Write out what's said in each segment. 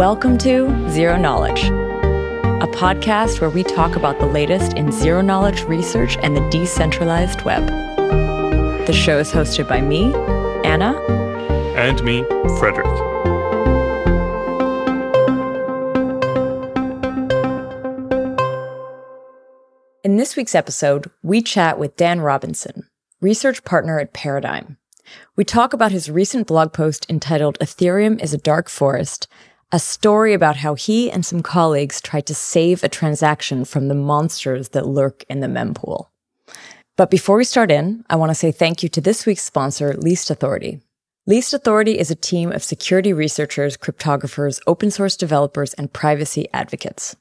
Welcome to Zero Knowledge, a podcast where we talk about the latest in zero knowledge research and the decentralized web. The show is hosted by me, Anna, and me, Frederick. In this week's episode, we chat with Dan Robinson, research partner at Paradigm. We talk about his recent blog post entitled Ethereum is a Dark Forest, a story about how he and some colleagues tried to save a transaction from the monsters that lurk in the mempool. But before we start in, I want to say thank you to this week's sponsor, Least Authority. Least Authority is a team of security researchers, cryptographers, open source developers, and privacy advocates.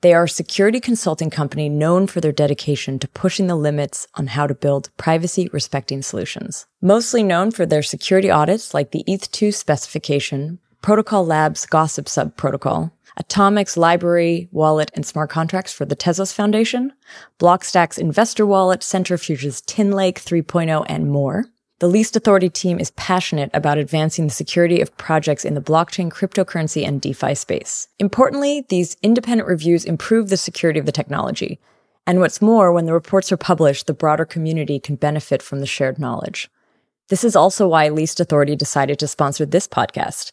They are a security consulting company known for their dedication to pushing the limits on how to build privacy respecting solutions. Mostly known for their security audits like the ETH2 specification, Protocol Labs Gossip Sub Protocol, Atomic's library, wallet, and smart contracts for the Tezos Foundation, Blockstack's investor wallet, Centrifuge's TinLake 3.0, and more. The Least Authority team is passionate about advancing the security of projects in the blockchain, cryptocurrency, and DeFi space. Importantly, these independent reviews improve the security of the technology. And what's more, when the reports are published, the broader community can benefit from the shared knowledge. This is also why Least Authority decided to sponsor this podcast.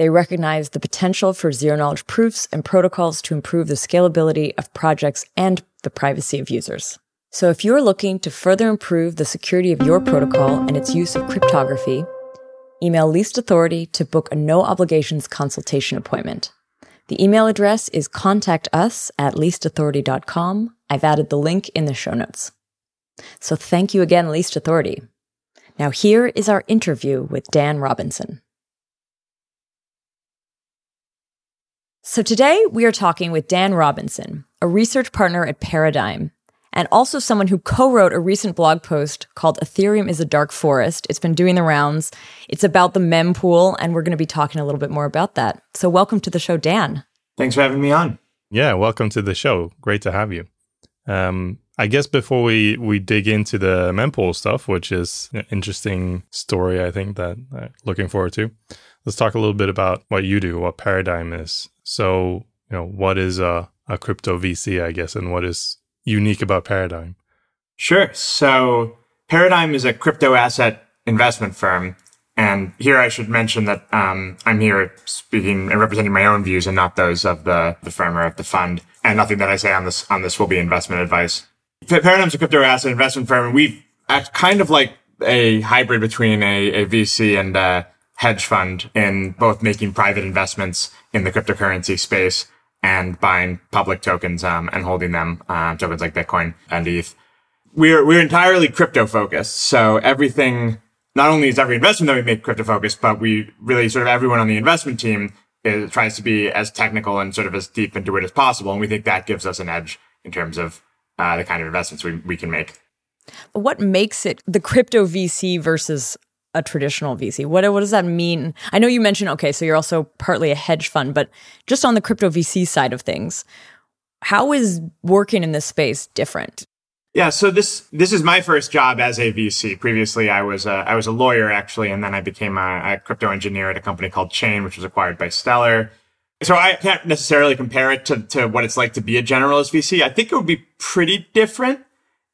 They recognize the potential for zero knowledge proofs and protocols to improve the scalability of projects and the privacy of users. So if you're looking to further improve the security of your protocol and its use of cryptography, email Least Authority to book a no obligations consultation appointment. The email address is contact us at leastauthority.com. I've added the link in the show notes. So thank you again, Least Authority. Now here is our interview with Dan Robinson. So today we are talking with Dan Robinson, a research partner at Paradigm, and also someone who co-wrote a recent blog post called Ethereum is a Dark Forest. It's been doing the rounds. It's about the mempool, and we're going to be talking a little bit more about that. So welcome to the show, Dan. Thanks for having me on. Yeah, welcome to the show. Great to have you. Um, I guess before we, we dig into the mempool stuff, which is an interesting story, I think that I'm looking forward to, let's talk a little bit about what you do, what Paradigm is. So, you know, what is a, a crypto VC, I guess, and what is unique about Paradigm? Sure. So Paradigm is a crypto asset investment firm. And here I should mention that um, I'm here speaking and representing my own views and not those of the, the firm or of the fund. And nothing that I say on this on this will be investment advice. Paradigm's a crypto asset investment firm, and we act kind of like a hybrid between a, a VC and a hedge fund in both making private investments in the cryptocurrency space and buying public tokens um, and holding them, uh, tokens like Bitcoin and ETH. We're we're entirely crypto focused, so everything. Not only is every investment that we make crypto focused, but we really sort of everyone on the investment team is, tries to be as technical and sort of as deep into it as possible, and we think that gives us an edge in terms of uh, the kind of investments we, we can make. What makes it the crypto VC versus a traditional VC? What what does that mean? I know you mentioned okay, so you're also partly a hedge fund, but just on the crypto VC side of things, how is working in this space different? Yeah, so this this is my first job as a VC. Previously, I was a, I was a lawyer actually, and then I became a, a crypto engineer at a company called Chain, which was acquired by Stellar. So I can't necessarily compare it to, to what it's like to be a generalist VC. I think it would be pretty different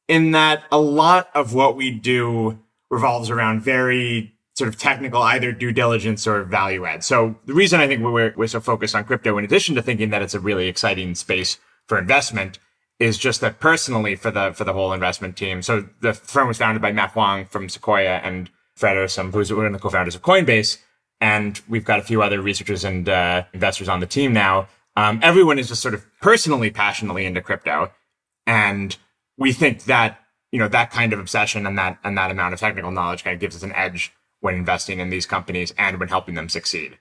in that a lot of what we do revolves around very sort of technical, either due diligence or value add. So the reason I think we're, we're so focused on crypto, in addition to thinking that it's a really exciting space for investment, is just that personally for the, for the whole investment team. So the firm was founded by Matt Huang from Sequoia and Fred Ehrsam, who's one of the co-founders of Coinbase. And we've got a few other researchers and uh, investors on the team now. Um, everyone is just sort of personally, passionately into crypto. And we think that you know, that kind of obsession and that, and that amount of technical knowledge kind of gives us an edge when investing in these companies and when helping them succeed.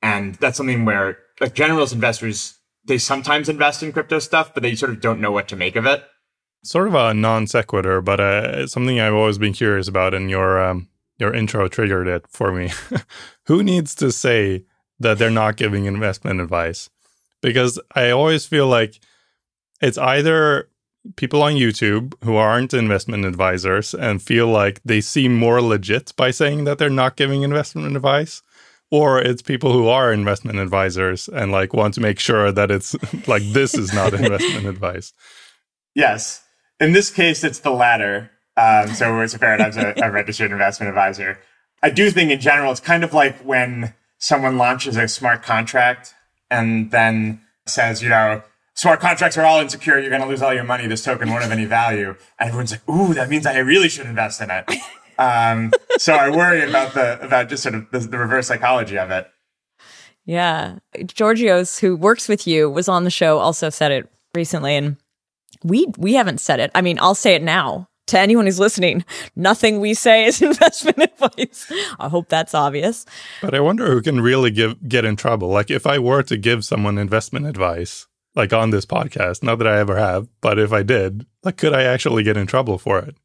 And that's something where like generalist investors, they sometimes invest in crypto stuff, but they sort of don't know what to make of it. Sort of a non sequitur, but uh, something I've always been curious about, and your um, your intro triggered it for me. Who needs to say that they're not giving investment advice? Because I always feel like it's either people on YouTube who aren't investment advisors and feel like they seem more legit by saying that they're not giving investment advice, or it's people who are investment advisors and like want to make sure that it's like this is not investment advice. Yes. In this case, it's the latter. Um, so it's a paradigm's a, a registered investment advisor. I do think in general, it's kind of like when someone launches a smart contract and then says, you know, smart contracts are all insecure. You're going to lose all your money. This token won't have any value. And everyone's like, ooh, that means I really should invest in it. Um, so I worry about the, about just sort of the, the reverse psychology of it. Yeah. Georgios, who works with you, was on the show, also said it recently. And we, we haven't said it. I mean, I'll say it now to anyone who's listening, nothing we say is investment advice. I hope that's obvious. But I wonder who can really give get in trouble. Like if I were to give someone investment advice, like on this podcast, not that I ever have, but if I did, like could I actually get in trouble for it?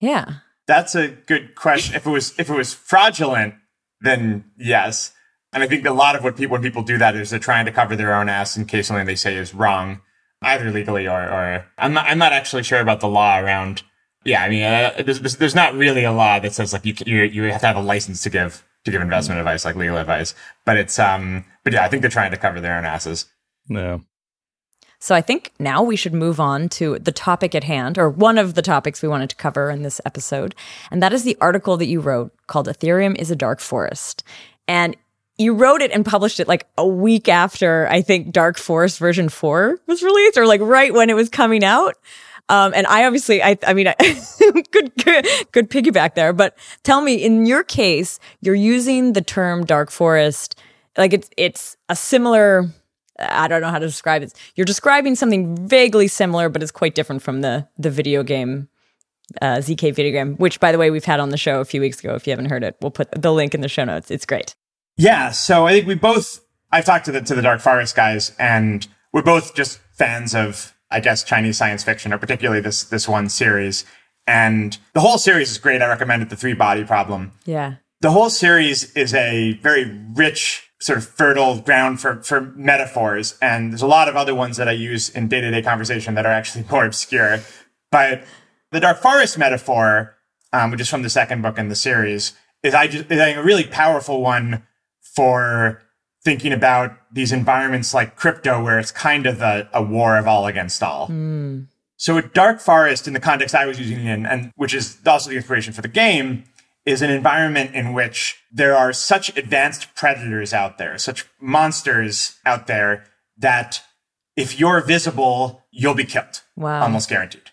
Yeah. That's a good question. If it was if it was fraudulent, then yes. And I think a lot of what people when people do that is they're trying to cover their own ass in case something they say is wrong, either legally or or I'm not I'm not actually sure about the law around yeah, I mean, uh, there's, there's not really a law that says like you, you you have to have a license to give to give investment advice, like legal advice. But it's um, but yeah, I think they're trying to cover their own asses. Yeah. So I think now we should move on to the topic at hand, or one of the topics we wanted to cover in this episode, and that is the article that you wrote called "Ethereum is a Dark Forest," and you wrote it and published it like a week after I think Dark Forest version four was released, or like right when it was coming out. Um, and I obviously, I, I mean, I, good, good, good piggyback there. But tell me, in your case, you're using the term dark forest, like it's it's a similar. I don't know how to describe it. You're describing something vaguely similar, but it's quite different from the the video game, uh, ZK video game, which by the way we've had on the show a few weeks ago. If you haven't heard it, we'll put the link in the show notes. It's great. Yeah, so I think we both. I've talked to the to the Dark Forest guys, and we're both just fans of I guess, Chinese science fiction, or particularly this this one series. And the whole series is great. I recommend it, The Three Body Problem. Yeah. The whole series is a very rich, sort of fertile ground for, for metaphors. And there's a lot of other ones that I use in day to day conversation that are actually more obscure. But the Dark Forest metaphor, um, which is from the second book in the series, is I just, is a really powerful one for thinking about these environments like crypto, where it's kind of a, a war of all against all. Mm. So a dark forest in the context I was using it in, and which is also the inspiration for the game, is an environment in which there are such advanced predators out there, such monsters out there that if you're visible, you'll be killed. Wow. Almost guaranteed.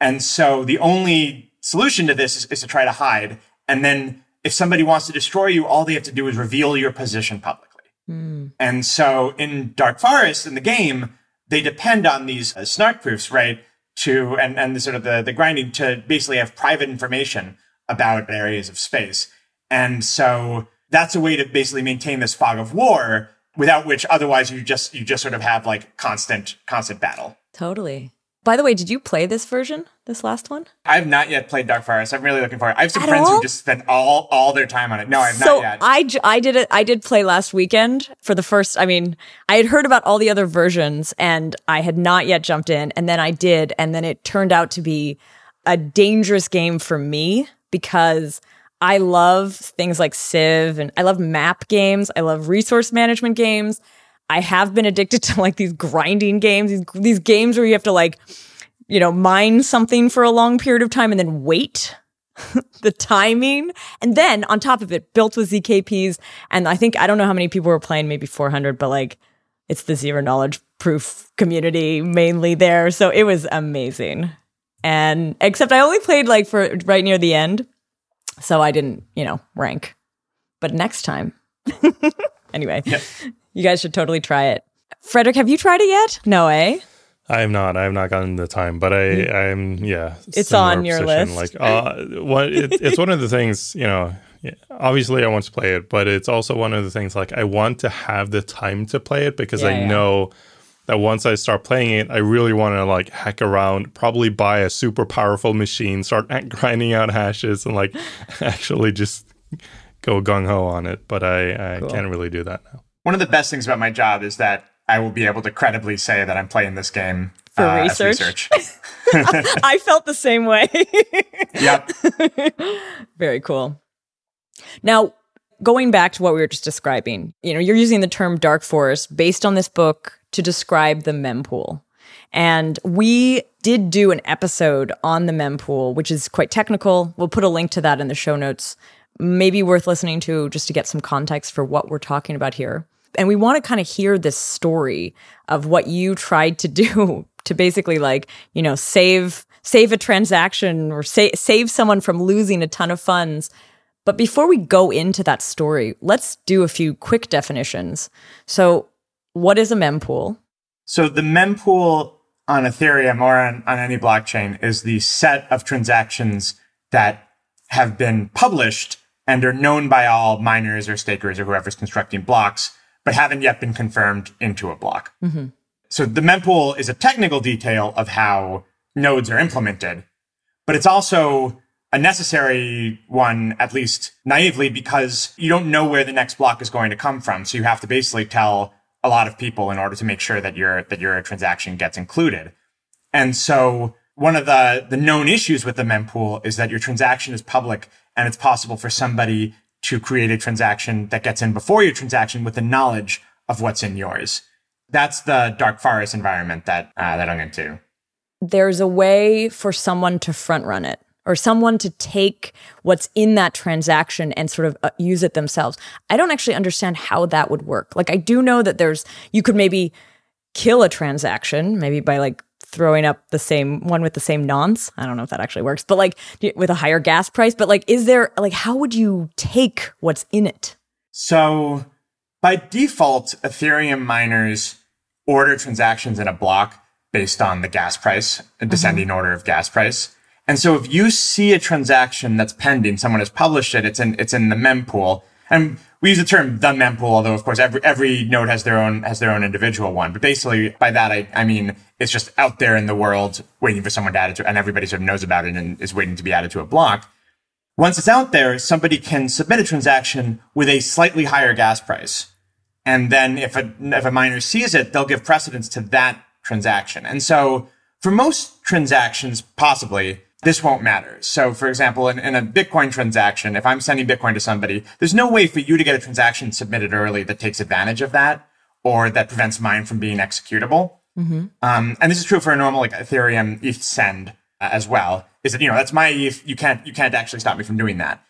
And so the only solution to this is, is to try to hide. And then if somebody wants to destroy you, all they have to do is reveal your position publicly. Mm. And so in Dark Forest in the game, they depend on these uh, snark proofs, right? To, and, and the sort of the, the grinding to basically have private information about areas of space. And so that's a way to basically maintain this fog of war without which otherwise you just, you just sort of have like constant, constant battle. Totally. By the way, did you play this version, this last one? I've not yet played Dark Forest. I'm really looking forward. I have some At friends all? who just spent all all their time on it. No, I've so not yet. I, j- I did it. I did play last weekend for the first. I mean, I had heard about all the other versions and I had not yet jumped in. And then I did. And then it turned out to be a dangerous game for me because I love things like Civ and I love map games. I love resource management games. I have been addicted to like these grinding games, these, these games where you have to like, you know, mine something for a long period of time and then wait the timing. And then on top of it, built with ZKPs. And I think, I don't know how many people were playing, maybe 400, but like it's the zero knowledge proof community mainly there. So it was amazing. And except I only played like for right near the end. So I didn't, you know, rank. But next time. anyway, Yep. you guys should totally try it. Frederick, have you tried it yet? No, eh? I have not. I have not gotten the time, but I, I'm yeah. It's on your position. list. Like, uh, what it, it's one of the things you know. yeah, Obviously, I want to play it, but it's also one of the things like I want to have the time to play it because Yeah, I yeah. know that once I start playing it, I really want to like hack around, probably buy a super powerful machine, start grinding out hashes, and like actually just go gung ho on it. But I, I Cool. can't really do that now. One of the best things about my job is that I will be able to credibly say that I'm playing this game For uh, as research? research. I felt the same way. yep. Very cool. Now, going back to what we were just describing, you know, you're using the term dark forest based on this book to describe the mempool. And we did do an episode on the mempool, which is quite technical. We'll put a link to that in the show notes. Maybe worth listening to just to get some context for what we're talking about here. And we want to kind of hear this story of what you tried to do to basically like, you know, save save a transaction or sa- save someone from losing a ton of funds. But before we go into that story, let's do a few quick definitions. So, what is a mempool? So, the mempool on Ethereum or on, on any blockchain is the set of transactions that have been published and are known by all miners or stakers or whoever's constructing blocks, but haven't yet been confirmed into a block. Mm-hmm. So the mempool is a technical detail of how nodes are implemented, but it's also a necessary one, at least naively, because you don't know where the next block is going to come from. So you have to basically tell a lot of people in order to make sure that your that your transaction gets included. And so one of the the known issues with the mempool is that your transaction is public and it's possible for somebody to create a transaction that gets in before your transaction with the knowledge of what's in yours. That's the dark forest environment that uh, that I'm into. There's a way for someone to front run it or someone to take what's in that transaction and sort of uh, use it themselves. I don't actually understand how that would work. Like I do know that there's you could maybe kill a transaction maybe by like throwing up the same one with the same nonce. I don't know if that actually works, but like with a higher gas price, but like is there like how would you take what's in it? So by default, Ethereum miners order transactions in a block based on the gas price, a descending mm-hmm. order of gas price. And so if you see a transaction that's pending, someone has published it, it's in, it's in the mempool. And we use the term the mempool, although of course every, every node has their own, has their own individual one. But basically by that, I, I mean, it's just out there in the world waiting for someone to add it to, and everybody sort of knows about it and is waiting to be added to a block. Once it's out there, somebody can submit a transaction with a slightly higher gas price. And then if a, if a miner sees it, they'll give precedence to that transaction. And so for most transactions, possibly, this won't matter. So, for example, in, in, a Bitcoin transaction, if I'm sending Bitcoin to somebody, there's no way for you to get a transaction submitted early that takes advantage of that or that prevents mine from being executable. Mm-hmm. Um, and this is true for a normal like Ethereum ETH send uh, as well. Is that you know that's my ETH. You can't you can't actually stop me from doing that.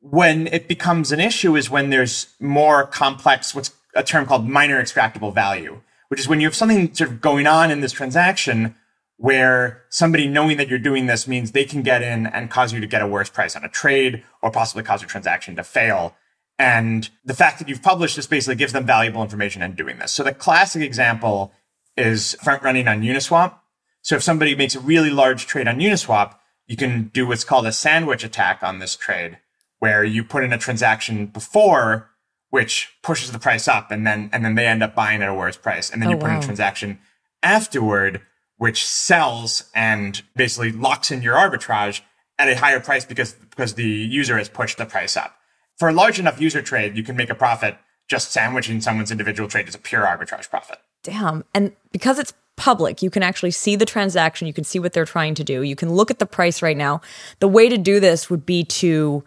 When it becomes an issue is when there's more complex what's a term called miner extractable value, which is when you have something sort of going on in this transaction where somebody knowing that you're doing this means they can get in and cause you to get a worse price on a trade or possibly cause your transaction to fail. And the fact that you've published this basically gives them valuable information in doing this. So the classic example is front running on Uniswap. So if somebody makes a really large trade on Uniswap, you can do what's called a sandwich attack on this trade, where you put in a transaction before which pushes the price up and then and then they end up buying at a worse price. And then oh, you put wow. in a transaction afterward which sells and basically locks in your arbitrage at a higher price because because the user has pushed the price up. For a large enough user trade, you can make a profit just sandwiching someone's individual trade as a pure arbitrage profit. Damn. And because it's public, you can actually see the transaction, you can see what they're trying to do. You can look at the price right now. The way to do this would be to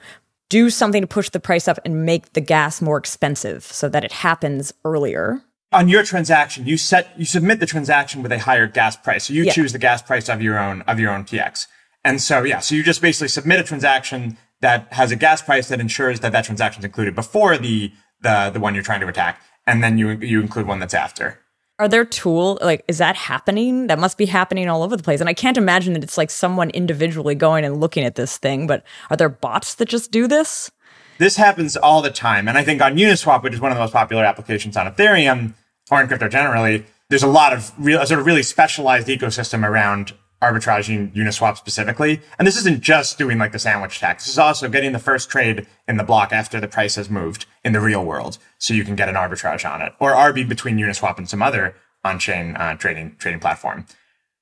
do something to push the price up and make the gas more expensive so that it happens earlier on your transaction, you set, you submit the transaction with a higher gas price. So you yeah. choose the gas price of your own, of your own TX. And so, yeah, so you just basically submit a transaction that has a gas price that ensures that that transaction is included before the, the, the one you're trying to attack. And then you, you include one that's after. Are there tool like is that happening? That must be happening all over the place. And I can't imagine that it's like someone individually going and looking at this thing, but are there bots that just do this? This happens all the time. And I think on Uniswap, which is one of the most popular applications on Ethereum, or in crypto generally, there's a lot of real, sort of really specialized ecosystem around arbitraging Uniswap specifically. And this isn't just doing like the sandwich attack. This is also getting the first trade in the block after the price has moved in the real world. So you can get an arbitrage on it or arb between Uniswap and some other on-chain uh, trading, trading platform.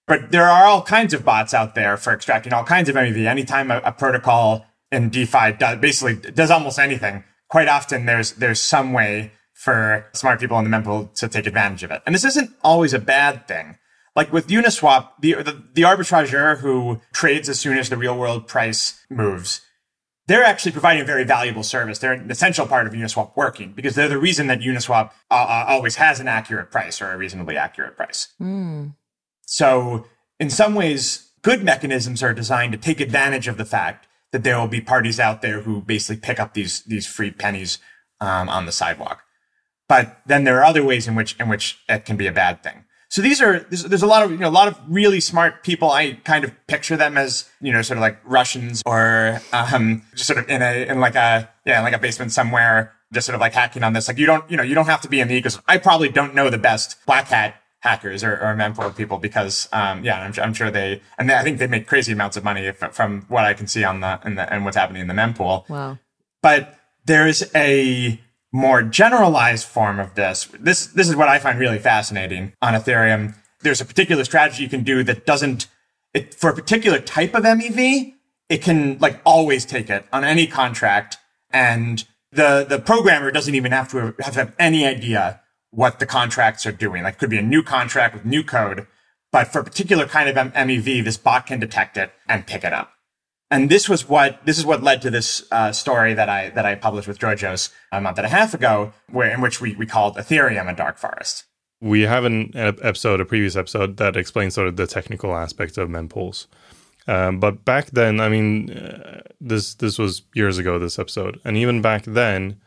But there are all kinds of bots out there for extracting all kinds of MEV. Anytime a, a protocol in DeFi does, basically does almost anything, quite often there's, there's some way for smart people in the mempool to take advantage of it. And this isn't always a bad thing. Like with Uniswap, the, the, the arbitrageur who trades as soon as the real world price moves, they're actually providing a very valuable service. They're an essential part of Uniswap working because they're the reason that Uniswap uh, uh, always has an accurate price or a reasonably accurate price. Mm. So, in some ways, good mechanisms are designed to take advantage of the fact that there will be parties out there who basically pick up these these free pennies um, on the sidewalk. But then there are other ways in which in which it can be a bad thing. So these are there's, there's, a lot of you know a lot of really smart people. I kind of picture them as you know sort of like Russians or um, just sort of in a in like a yeah like a basement somewhere, just sort of like hacking on this. Like you don't you know you don't have to be in the ecosystem. I probably don't know the best black hat hackers or, or mempool people because um, yeah I'm, I'm, sure they and I think they make crazy amounts of money if, from what I can see on the, and what's happening in the mempool. Wow. But there's a more generalized form of this. This, this is what I find really fascinating on Ethereum. There's a particular strategy you can do that doesn't, it, for a particular type of MEV, it can like always take it on any contract. And the, the programmer doesn't even have to have, have, any idea what the contracts are doing. Like could be a new contract with new code, but for a particular kind of MEV, this bot can detect it and pick it up and this was what this is what led to this uh, story that I that I published with Georgios a month and a half ago, where in which we we called Ethereum a dark forest. We have an episode, a previous episode that explains sort of the technical aspects of mempools. Um, but back then, I mean, uh, this this was years ago. This episode, and even back then,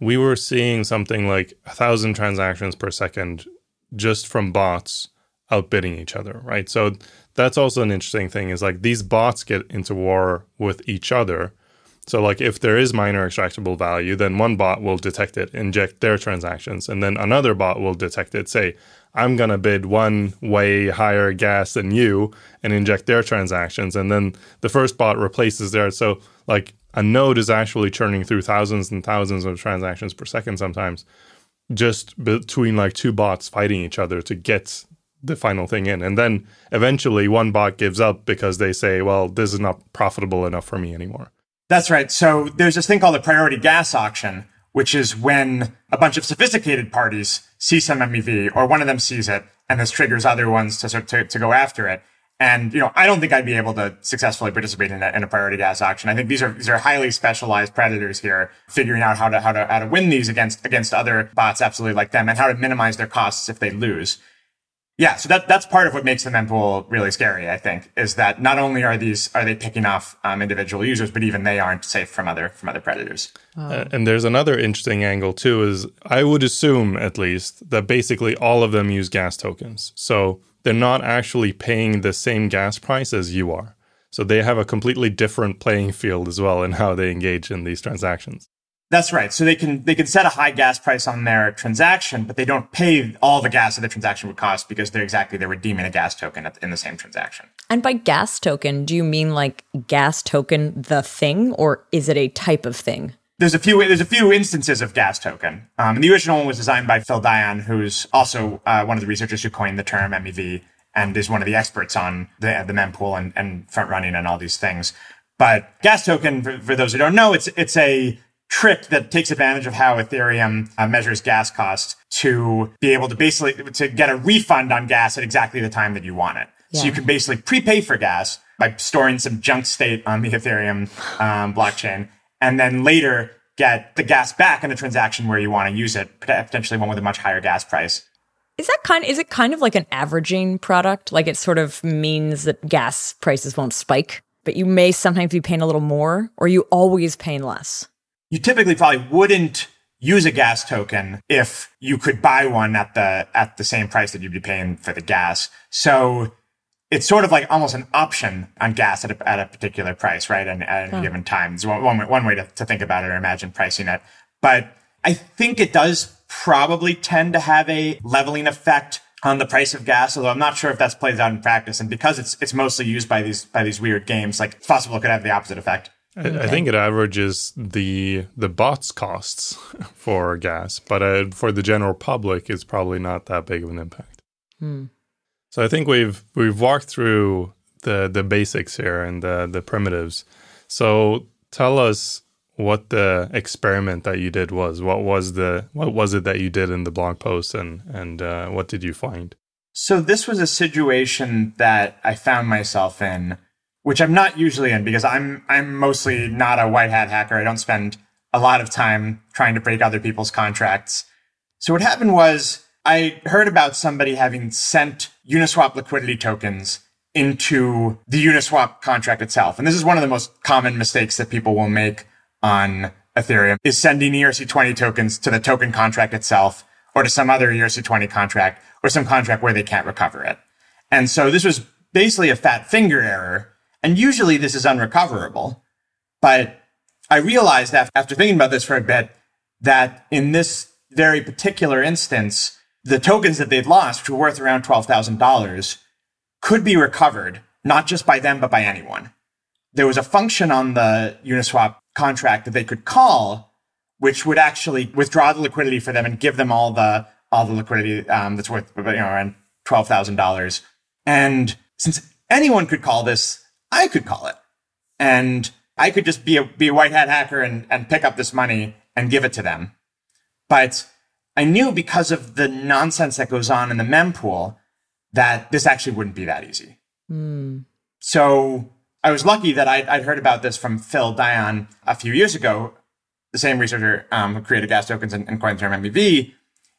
we were seeing something like a thousand transactions per second just from bots outbidding each other, right? So that's also an interesting thing is like these bots get into war with each other. So like if there is miner extractable value, then one bot will detect it, inject their transactions, and then another bot will detect it, say, I'm gonna bid one way higher gas than you and inject their transactions. And then the first bot replaces theirs. So like a node is actually churning through thousands and thousands of transactions per second sometimes just between like two bots fighting each other to get the final thing in. And then eventually one bot gives up because they say, well, this is not profitable enough for me anymore. That's right. So there's this thing called a priority gas auction, which is when a bunch of sophisticated parties see some MEV or one of them sees it and this triggers other ones to, sort to, to go after it. And, you know, I don't think I'd be able to successfully participate in a, in a priority gas auction. I think these are, these are highly specialized predators here, figuring out how to, how to, how to win these against, against other bots absolutely like them and how to minimize their costs if they lose. Yeah, so that that's part of what makes the mempool really scary. I think is that not only are these are they picking off um, individual users, but even they aren't safe from other from other predators. Uh, and there's another interesting angle too. Is I would assume at least that basically all of them use gas tokens, so they're not actually paying the same gas price as you are. So they have a completely different playing field as well in how they engage in these transactions. That's right. So they can they can set a high gas price on their transaction, but they don't pay all the gas that the transaction would cost because they're exactly they're redeeming a gas token in the same transaction. And by gas token, do you mean like gas token the thing, or is it a type of thing? There's a few there's a few instances of gas token. Um, and the original one was designed by Phil Daian, who's also uh, one of the researchers who coined the term MEV and is one of the experts on the the mempool and, and front running and all these things. But gas token, for, for those who don't know, it's it's a trick that takes advantage of how Ethereum uh, measures gas cost to be able to basically to get a refund on gas at exactly the time that you want it. Yeah. So you can basically prepay for gas by storing some junk state on the Ethereum um, blockchain, and then later get the gas back in the transaction where you want to use it, potentially one with a much higher gas price. Is that kind? Is it kind of like an averaging product? Like it sort of means that gas prices won't spike, but you may sometimes be paying a little more, or you always paying less you typically probably wouldn't use a gas token if you could buy one at the at the same price that you'd be paying for the gas. So it's sort of like almost an option on gas at a, at a particular price, right? And at any given time. It's one, one, one way to, to think about it or imagine pricing it. But I think it does probably tend to have a leveling effect on the price of gas, although I'm not sure if that's played out in practice. And because it's it's mostly used by these by these weird games, like it's possible it could have the opposite effect. Okay. I, think it averages the the bots costs for gas, but uh, for the general public, it's probably not that big of an impact. Hmm. So I think we've we've walked through the the basics here and the the primitives. So tell us what the experiment that you did was. What was the what was it that you did in the blog post, and and uh, what did you find? So this was a situation that I found myself in which I'm not usually in because I'm I'm mostly not a white hat hacker. I don't spend a lot of time trying to break other people's contracts. So what happened was I heard about somebody having sent Uniswap liquidity tokens into the Uniswap contract itself. And this is one of the most common mistakes that people will make on Ethereum is sending ERC20 tokens to the token contract itself or to some other ERC20 contract or some contract where they can't recover it. And so this was basically a fat finger error. And usually this is unrecoverable. But I realized after thinking about this for a bit that in this very particular instance, the tokens that they'd lost, which were worth around $12,000, could be recovered, not just by them, but by anyone. There was a function on the Uniswap contract that they could call, which would actually withdraw the liquidity for them and give them all the all the liquidity um, that's worth you know around twelve thousand dollars. And since anyone could call this, I could call it, and I could just be a be a white hat hacker and and pick up this money and give it to them. But I knew because of the nonsense that goes on in the mempool that this actually wouldn't be that easy. Mm. So I was lucky that I'd, I'd, heard about this from Phil Daian a few years ago, the same researcher um, who created gas tokens and, and coined the term MEV.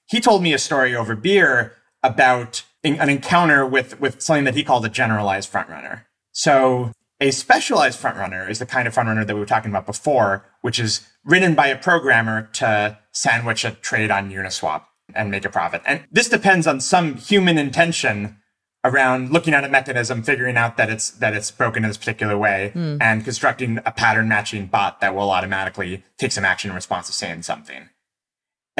He told me a story over beer about in, an encounter with, with something that he called a generalized frontrunner. So a specialized frontrunner is the kind of frontrunner that we were talking about before, which is written by a programmer to sandwich a trade on Uniswap and make a profit. And this depends on some human intention around looking at a mechanism, figuring out that it's that it's broken in this particular way, mm. and constructing a pattern matching bot that will automatically take some action in response to saying something.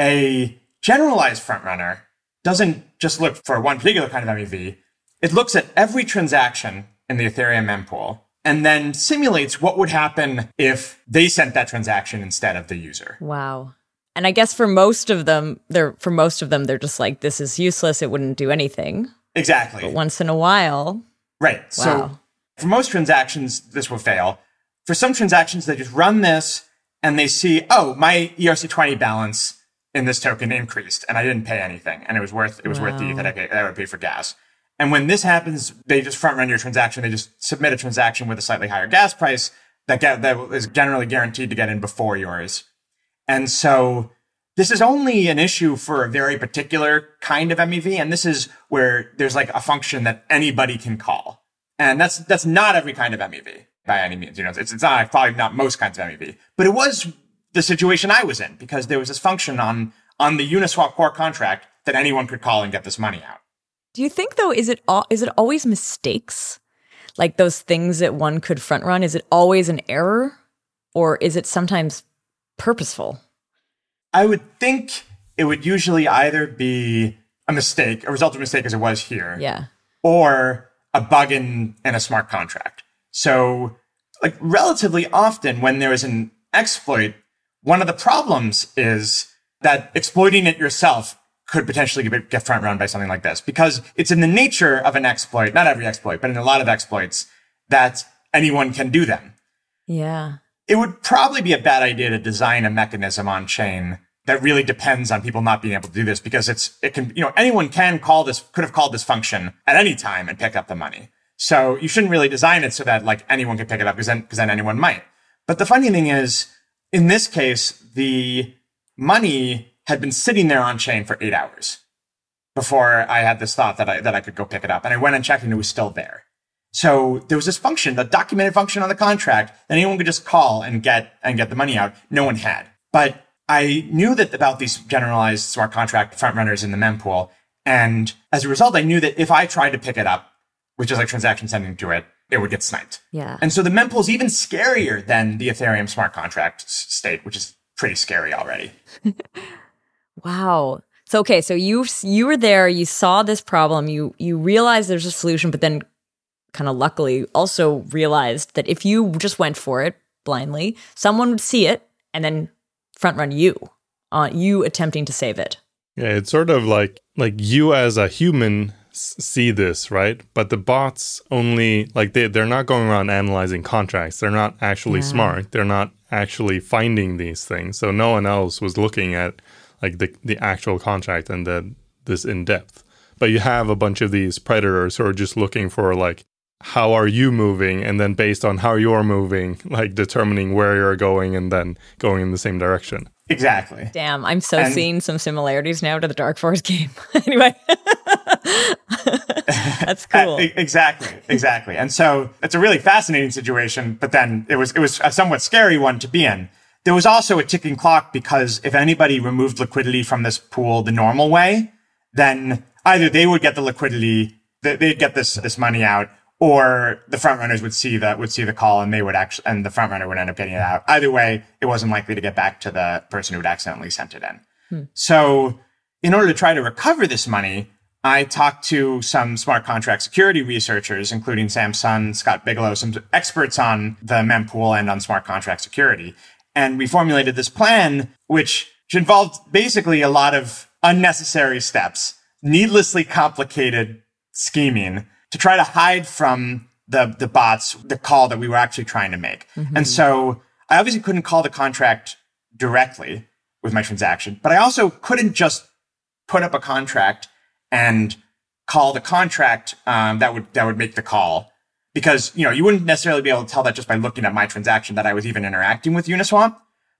A generalized frontrunner doesn't just look for one particular kind of MEV. It looks at every transaction in the Ethereum mempool and then simulates what would happen if they sent that transaction instead of the user. Wow. And I guess for most of them, they're for most of them, they're just like, this is useless. It wouldn't do anything. Exactly. But once in a while. Right. Wow. So for most transactions, this will fail. For some transactions, they just run this and they see, oh, my ERC20 balance in this token increased and I didn't pay anything. And it was worth, it was wow. worth the that I, pay, that I would pay for gas. And when this happens, they just front run your transaction. They just submit a transaction with a slightly higher gas price that that is generally guaranteed to get in before yours. And so this is only an issue for a very particular kind of MEV. And this is where there's like a function that anybody can call. And that's, that's not every kind of MEV by any means. You know, it's, it's not probably not most kinds of MEV, but it was the situation I was in because there was this function on, on the Uniswap core contract that anyone could call and get this money out. Do you think though, is it, all, is it always mistakes? Like those things that one could front run? Is it always an error or is it sometimes purposeful? I would think it would usually either be a mistake, a result of a mistake as it was here. Yeah. Or a bug in, in a smart contract. So like relatively often when there is an exploit, one of the problems is that exploiting it yourself could potentially get front run by something like this because it's in the nature of an exploit, not every exploit, but in a lot of exploits that anyone can do them. Yeah it would probably be a bad idea to design a mechanism on chain that really depends on people not being able to do this because it's, it can, you know, anyone can call this, could have called this function at any time and pick up the money. So you shouldn't really design it so that like anyone can pick it up because then, because then anyone might. But the funny thing is, in this case, the money had been sitting there on chain for eight hours before I had this thought that I, that I could go pick it up. And I went and checked and it was still there. So there was this function, a documented function on the contract that anyone could just call and get and get the money out. No one had. But I knew that about these generalized smart contract front runners in the mempool. And as a result, I knew that if I tried to pick it up, which is like transaction sending to it, it would get sniped. Yeah. And so the mempool is even scarier than the Ethereum smart contract state, which is pretty scary already. wow. So okay, so you you were there, you saw this problem, you you realized there's a solution, but then kind of luckily also realized that if you just went for it blindly, someone would see it and then front run you, uh, you attempting to save it. Yeah, it's sort of like like you as a human see this, right? But the bots only like they they're not going around analyzing contracts. They're not actually yeah. smart. They're not actually finding these things. So no one else was looking at like the the actual contract and the this in depth. But you have a bunch of these predators who are just looking for like how are you moving? And then based on how you're moving like determining where you're going and then going in the same direction. Exactly. Damn i'm so and, seeing some similarities now to the dark forest game. Anyway. That's uh, cool. exactly exactly. And so it's a really fascinating situation but then it was it was a somewhat scary one to be in there was also a ticking clock because if anybody removed liquidity from this pool the normal way then either they would get the liquidity they'd get this this money out or the front runners would see that would see the call and they would actually and the front runner would end up getting it out. Either way, it wasn't likely to get back to the person who had accidentally sent it in. Hmm. So in order to try to recover this money, I talked to some smart contract security researchers, including Sam Sun, Scott Bigelow, some experts on the mempool and on smart contract security. And we formulated this plan, which involved basically a lot of unnecessary steps, needlessly complicated scheming to try to hide from the the bots the call that we were actually trying to make. Mm-hmm. And so I obviously couldn't call the contract directly with my transaction, but I also couldn't just put up a contract and call the contract um, that would that would make the call because you know you wouldn't necessarily be able to tell that just by looking at my transaction that I was even interacting with Uniswap.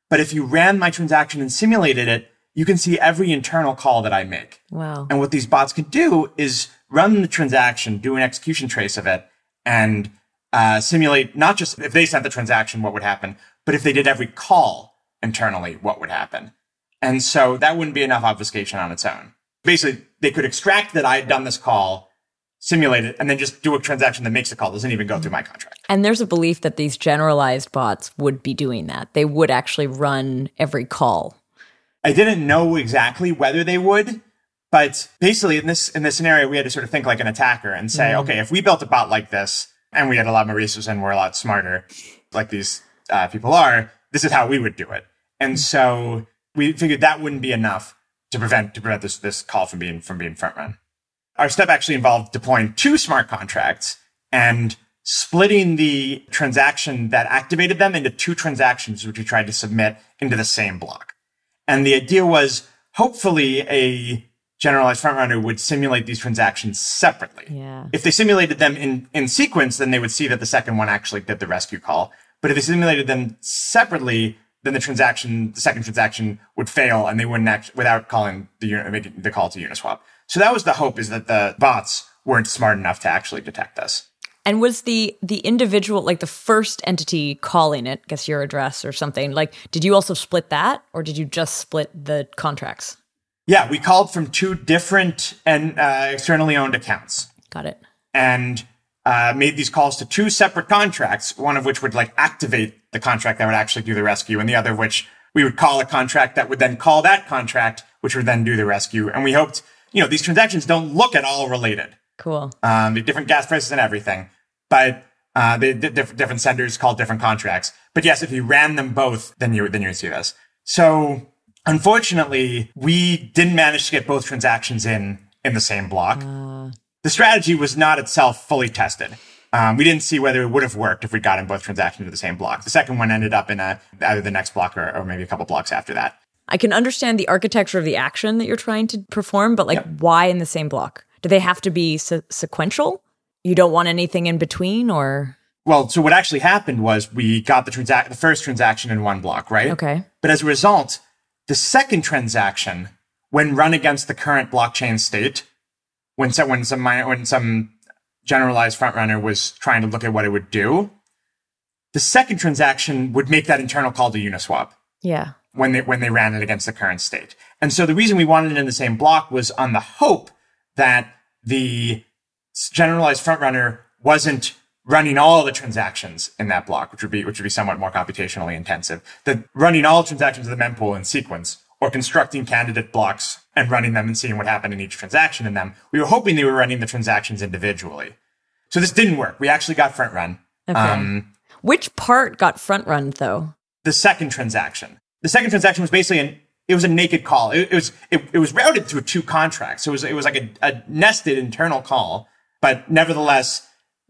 But if you ran my transaction and simulated it, you can see every internal call that I make. Wow. And what these bots can do is run the transaction, do an execution trace of it, and uh, simulate not just if they sent the transaction, what would happen, but if they did every call internally, what would happen. And so that wouldn't be enough obfuscation on its own. Basically, they could extract that I had done this call, simulate it, and then just do a transaction that makes the call, doesn't even go through my contract. And there's a belief that these generalized bots would be doing that. They would actually run every call. I didn't know exactly whether they would, but basically, in this in this scenario, we had to sort of think like an attacker and say, mm. okay, if we built a bot like this, and we had a lot more resources and we're a lot smarter, like these uh, people are, this is how we would do it. And so we figured that wouldn't be enough to prevent to prevent this this call from being from being front run. Our step actually involved deploying two smart contracts and splitting the transaction that activated them into two transactions, which we tried to submit into the same block. And the idea was hopefully a generalized front runner would simulate these transactions separately. Yeah. If they simulated them in, in sequence, then they would see that the second one actually did the rescue call. But if they simulated them separately, then the transaction, the second transaction would fail and they wouldn't act without calling the, making the call to Uniswap. So that was the hope is that the bots weren't smart enough to actually detect this. And was the the individual like the first entity calling it, guess your address or something, like did you also split that or did you just split the contracts? Yeah, we called from two different and uh, externally owned accounts. Got it. And uh, made these calls to two separate contracts, one of which would like activate the contract that would actually do the rescue, and the other which we would call a contract that would then call that contract, which would then do the rescue. And we hoped, you know, these transactions don't look at all related. Cool. Um, different gas prices and everything, but uh, the different different senders called different contracts. But yes, if you ran them both, then you then you would see this. So Unfortunately, we didn't manage to get both transactions in in the same block. Uh. The strategy was not itself fully tested. Um, we didn't see whether it would have worked if we'd gotten both transactions to the same block. The second one ended up in a, either the next block or, or maybe a couple blocks after that. I can understand the architecture of the action that you're trying to perform, but like, yep. why in the same block? Do they have to be se- sequential? You don't want anything in between, or? Well, so what actually happened was we got the transact the first transaction in one block, right? Okay. But as a result, the second transaction, when run against the current blockchain state, when some, when some, when some generalized frontrunner was trying to look at what it would do, the second transaction would make that internal call to Uniswap. Yeah. When they, when they ran it against the current state. And so the reason we wanted it in the same block was on the hope that the generalized frontrunner wasn't running all the transactions in that block, which would be, which would be somewhat more computationally intensive, that running all transactions of the mempool in sequence or constructing candidate blocks and running them and seeing what happened in each transaction in them. We were hoping they were running the transactions individually. So this didn't work. We actually got front run. Okay. Um, Which part got front run though? The second transaction. The second transaction was basically an it was a naked call. It, it was it, it was routed through two contracts. So it was it was like a, a nested internal call, but nevertheless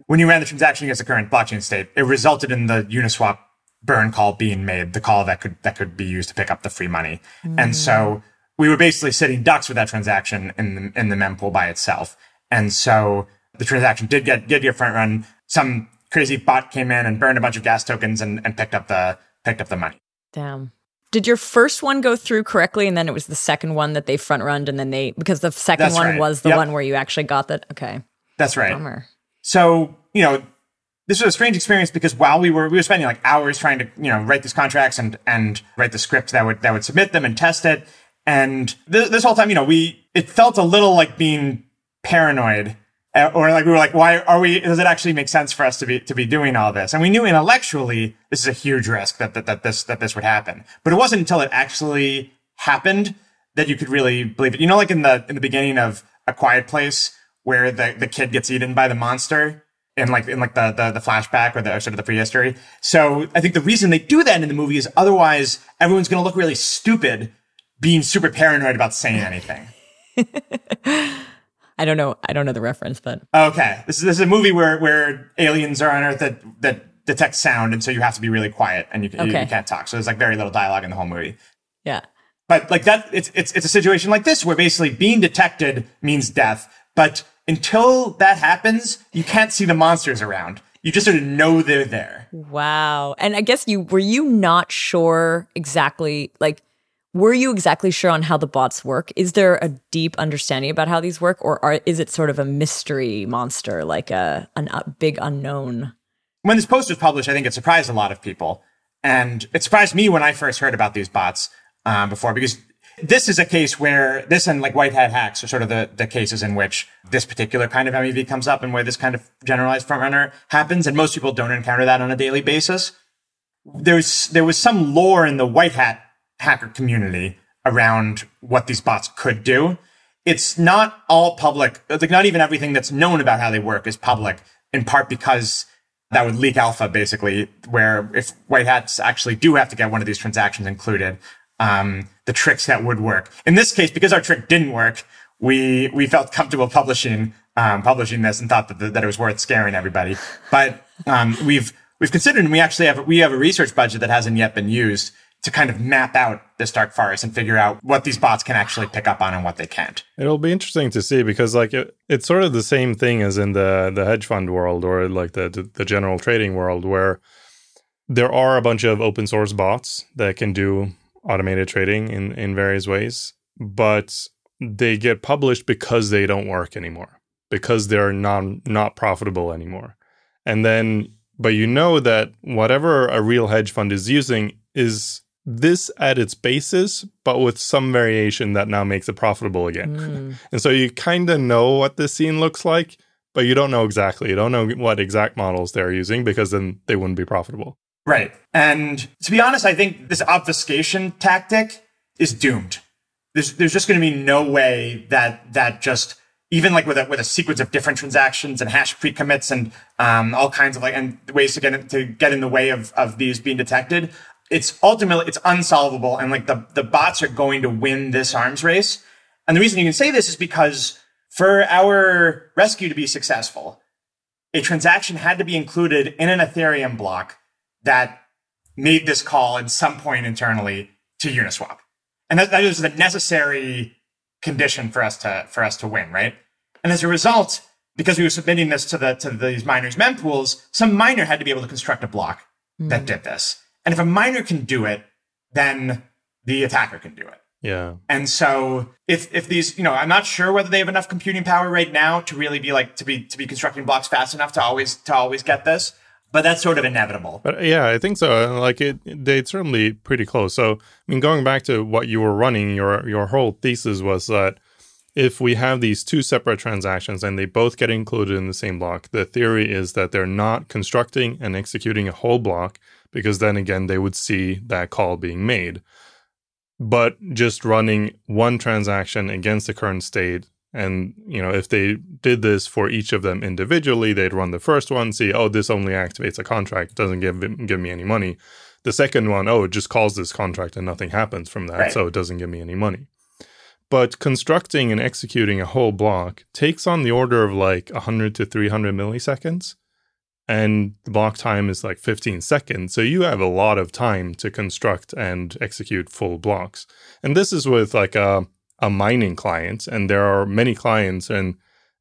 when you ran the transaction against the current blockchain state, it resulted in the Uniswap burn call being made, the call that could that could be used to pick up the free money. Mm. And so we were basically sitting ducks with that transaction in the in the mempool by itself. And so the transaction did get did get front run. some crazy bot came in and burned a bunch of gas tokens and, and picked up the picked up the money. Damn. Did your first one go through correctly and then it was the second one that they front runned and then they because the second That's one right. was the Yep. one where you actually got that okay. That's right. Bummer. So, you know, this was a strange experience because while we were we were spending like hours trying to, you know, write these contracts and and write the script that would that would submit them and test it. And this, this whole time, you know, we it felt a little like being paranoid uh, or like we were like why are we does it actually make sense for us to be to be doing all this? And we knew intellectually this is a huge risk that that, that this that this would happen. But it wasn't until it actually happened that you could really believe it. You know like in the in the beginning of a quiet place where the the kid gets eaten by the monster in like in like the the, the flashback or the or sort of the prehistory so i think the reason they do that in the movie is otherwise everyone's going to look really stupid being super paranoid about saying anything I don't know. I don't know the reference, but Okay, this is this is a movie where where aliens are on Earth that that detect sound, and so you have to be really quiet and you, you, you can't talk. So there's like very little dialogue in the whole movie. yeah. But like that, it's it's it's a situation like this where basically being detected means death. But until that happens, you can't see the monsters around. You just sort of know they're there. Wow. And I guess you were you not sure exactly like were you exactly sure on how the bots work? Is there a deep understanding about how these work or are, is it sort of a mystery monster like a an, a big unknown? when this post was published, I think it surprised a lot of people. And it surprised me when I first heard about these bots um, before, because this is a case where this and like white hat hacks are sort of the, the cases in which this particular kind of MEV comes up and where this kind of generalized frontrunner happens. And most people don't encounter that on a daily basis. There's, there was some lore in the white hat hacker community around what these bots could do. It's not all public. Like not even everything that's known about how they work is public in part because that would leak alpha basically, where if white hats actually do have to get one of these transactions included, um, the tricks that would work. In this case, because our trick didn't work, we we felt comfortable publishing um, publishing this and thought that, that it was worth scaring everybody. But um, we've we've considered, and we actually have we have a research budget that hasn't yet been used to kind of map out this dark forest and figure out what these bots can actually pick up on and what they can't. It'll be interesting to see because like it, it's sort of the same thing as in the the hedge fund world or like the the, the general trading world where there are a bunch of open source bots that can do automated trading in in various ways, but they get published because they don't work anymore because they're non not profitable anymore. And then but you know that whatever a real hedge fund is using is this at its basis, but with some variation that now makes it profitable again. Mm. And so you kind of know what this scene looks like, but you don't know exactly. You don't know what exact models they're using because then they wouldn't be profitable. Right. And to be honest, I think this obfuscation tactic is doomed. There's there's just going to be no way that that just even like with a with a sequence of different transactions and hash pre-commits and um, all kinds of like and ways to get in, to get in the way of of these being detected. It's ultimately it's unsolvable, and like the the bots are going to win this arms race. And the reason you can say this is because for our rescue to be successful, a transaction had to be included in an Ethereum block that made this call at some point internally to Uniswap. And that, that is the necessary condition for us to for us to win, right? And as a result, because we were submitting this to the to these miners' mempools, some miner had to be able to construct a block that hmm. did this. And if a miner can do it, then the attacker can do it. Yeah. And so if if these, you know, I'm not sure whether they have enough computing power right now to really be like to be to be constructing blocks fast enough to always to always get this, but that's sort of inevitable. But yeah, I think so. Like it, they'd certainly pretty close. So, I mean, going back to what you were running, your your whole thesis was that if we have these two separate transactions and they both get included in the same block, the theory is that they're not constructing and executing a whole block because then again they would see that call being made. But just running one transaction against the current state and you know if they did this for each of them individually they'd run the first one see oh this only activates a contract doesn't give give me any money. The second one oh it just calls this contract and nothing happens from that Right. so it doesn't give me any money. But constructing and executing a whole block takes on the order of like 100 to 300 milliseconds and the block time is like 15 seconds. So you have a lot of time to construct and execute full blocks. And this is with like a a mining client and there are many clients and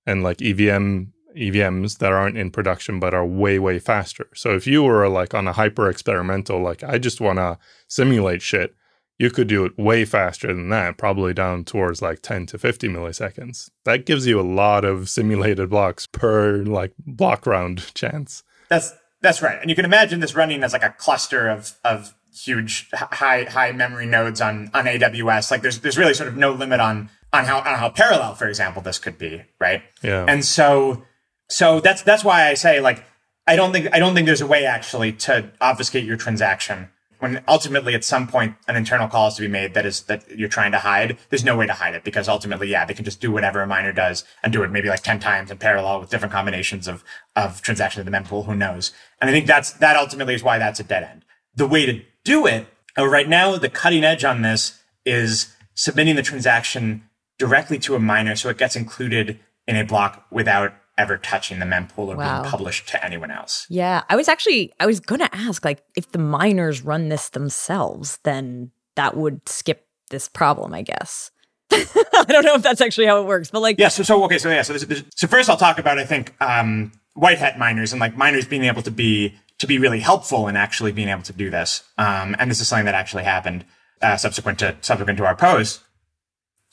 and like EVM EVMs that aren't in production but are way way faster. So if you were like on a hyper experimental, like I just want to simulate shit, you could do it way faster than that, probably down towards like 10 to 50 milliseconds. That gives you a lot of simulated blocks per like block round chance. That's that's right. And you can imagine this running as like a cluster of of huge high high memory nodes on on AWS. Like there's there's really sort of no limit on on how on how parallel, for example, this could be, right? Yeah. And so so that's that's why I say like I don't think I don't think there's a way actually to obfuscate your transaction when ultimately at some point an internal call is to be made that is that you're trying to hide. There's no way to hide it because ultimately, yeah, they can just do whatever a miner does and do it maybe like ten times in parallel with different combinations of of transactions in the mempool. Who knows? And I think that's that ultimately is why that's a dead end. The way to do it uh, right now, the cutting edge on this is submitting the transaction directly to a miner so it gets included in a block without ever touching the mempool or wow. being published to anyone else. Yeah, I was actually I was going to ask like if the miners run this themselves, then that would skip this problem, I guess. I don't know if that's actually how it works, but like yeah. So so okay. So yeah. So there's, there's, so first I'll talk about I think um, white hat miners and like miners being able to be to be really helpful in actually being able to do this. Um, and this is something that actually happened uh, subsequent to subsequent to our post.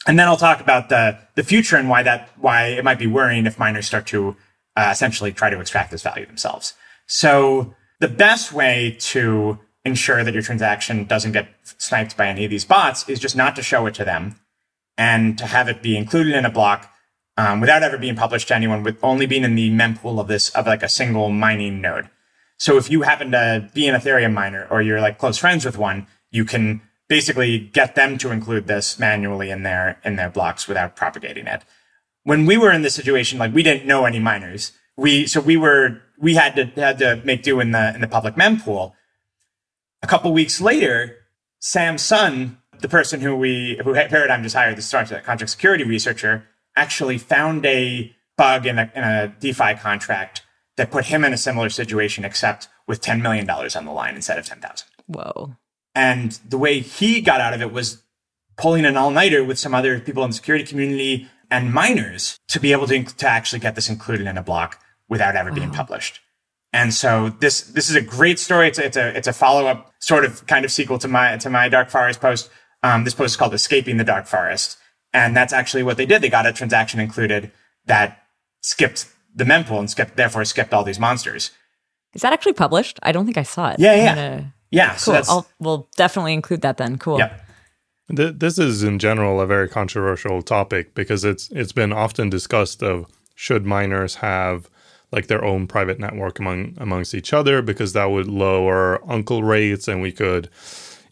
And then I'll talk about the the future and why that why it might be worrying if miners start to uh, essentially try to extract this value themselves. So the best way to ensure that your transaction doesn't get sniped by any of these bots is just not to show it to them and to have it be included in a block um, without ever being published to anyone, with only being in the mempool of this of like a single mining node. So if you happen to be an Ethereum miner or you're like close friends with one, you can basically get them to include this manually in their in their blocks without propagating it. When we were in this situation, like we didn't know any miners. We so we were we had to had to make do in the in the public mempool. A couple weeks later, Sam Sun, the person who we who Paradigm just hired, the smart contract security researcher, actually found a bug in a, in a DeFi contract that put him in a similar situation, except with $10 million on the line instead of 10,000. Whoa. And the way he got out of it was pulling an all nighter with some other people in the security community and miners to be able to, to actually get this included in a block without ever being published. And so this this is a great story. It's a it's a, it's a follow up sort of kind of sequel to my to my Dark Forest post. Um, this post is called "Escaping the Dark Forest," and that's actually what they did. They got a transaction included that skipped the mempool and skipped therefore skipped all these monsters. Is that actually published? I don't think I saw it. Yeah, yeah. Gonna... Yeah, cool. So I'll, we'll definitely include that then. Cool. Yeah. This is in general a very controversial topic because it's it's been often discussed of should miners have like their own private network among amongst each other because that would lower uncle rates and we could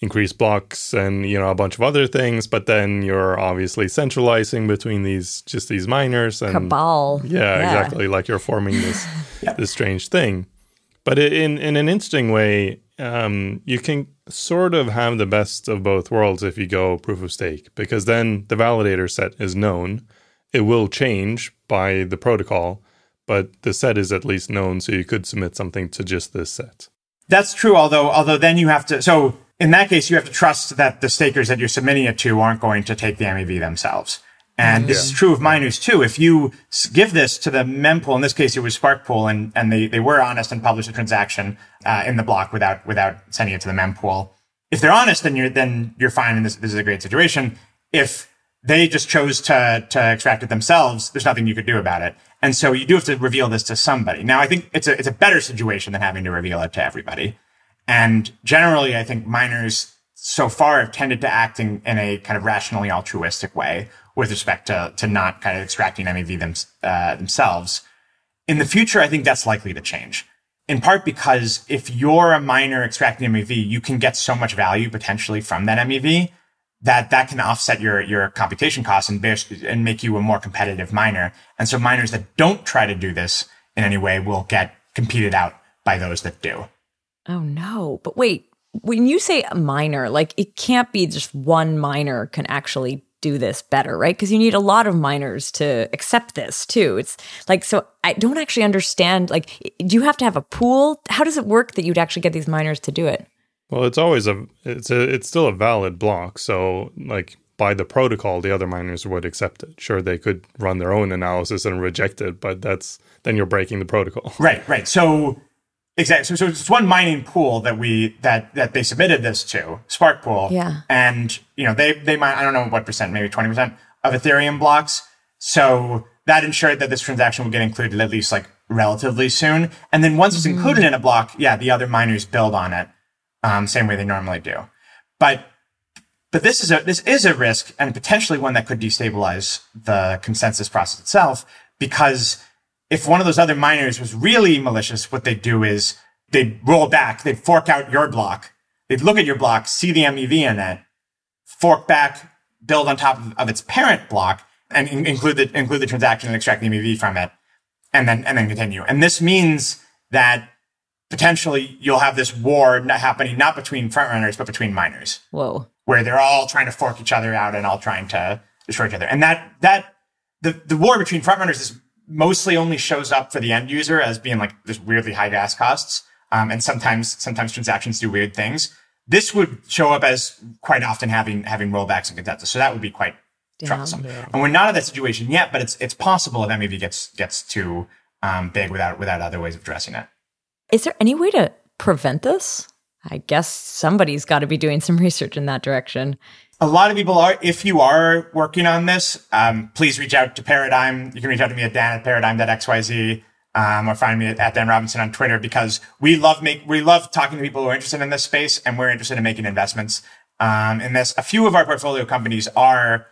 increase blocks and you know a bunch of other things but then you're obviously centralizing between these just these miners and cabal yeah, yeah. exactly like you're forming this this strange thing but in in an interesting way um, you can sort of have the best of both worlds if you go proof of stake, because then the validator set is known. It will change by the protocol, but the set is at least known, so you could submit something to just this set. That's true, although although then you have to so in that case you have to trust that the stakers that you're submitting it to aren't going to take the MEV themselves. And this yeah. is true of miners too. If you give this to the mempool, in this case it was Sparkpool, and, and they, they were honest and published a transaction uh, in the block without without sending it to the mempool. If they're honest, then you're then you're fine, and this this is a great situation. If they just chose to to extract it themselves, there's nothing you could do about it. And so you do have to reveal this to somebody. Now I think it's a it's a better situation than having to reveal it to everybody. And generally, I think miners so far have tended to act in, in a kind of rationally altruistic way with respect to, to not kind of extracting MEV them, uh, themselves. In the future, I think that's likely to change. In part because if you're a miner extracting MEV, you can get so much value potentially from that MEV that that can offset your, your computation costs and, and make you a more competitive miner. And so miners that don't try to do this in any way will get competed out by those that do. Oh no. But wait, when you say a miner, like it can't be just one miner can actually do this better, right? Because you need a lot of miners to accept this too. It's like, so I don't actually understand. Like, do you have to have a pool? How does it work that you'd actually get these miners to do it? Well, it's always a, it's a, it's still a valid block. So, like, by the protocol, the other miners would accept it. Sure, they could run their own analysis and reject it, but that's then you're breaking the protocol. Right, right. So exactly. So, so it's one mining pool that we that that they submitted this to Spark Pool. Yeah. And you know they they mine I don't know what percent, maybe twenty percent of Ethereum blocks. So that ensured that this transaction would get included at least like relatively soon. And then once it's included in a block, yeah, the other miners build on it, um, same way they normally do. But but this is a this is a risk and potentially one that could destabilize the consensus process itself because if one of those other miners was really malicious, what they'd do is they'd roll back, they'd fork out your block, they'd look at your block, see the MEV in it, fork back, build on top of, of its parent block, and in- include the include the transaction and extract the MEV from it, and then and then continue. And this means that potentially you'll have this war not happening not between frontrunners but between miners Whoa. where they're all trying to fork each other out and all trying to destroy each other. And that that the the war between frontrunners is mostly only shows up for the end user as being like this weirdly high gas costs. Um, and sometimes sometimes transactions do weird things. This would show up as quite often having having rollbacks and consensus. So that would be quite troublesome. And we're not in that situation yet, but it's it's possible if MEV gets gets too um, big without without other ways of addressing it. Is there any way to prevent this? I guess somebody's got to be doing some research in that direction. A lot of people are. If you are working on this, um, please reach out to Paradigm. You can reach out to me at Dan at Paradigm.xyz, um, or find me at, at Dan Robinson on Twitter because we love make we love talking to people who are interested in this space, and we're interested in making investments um, in this. A few of our portfolio companies are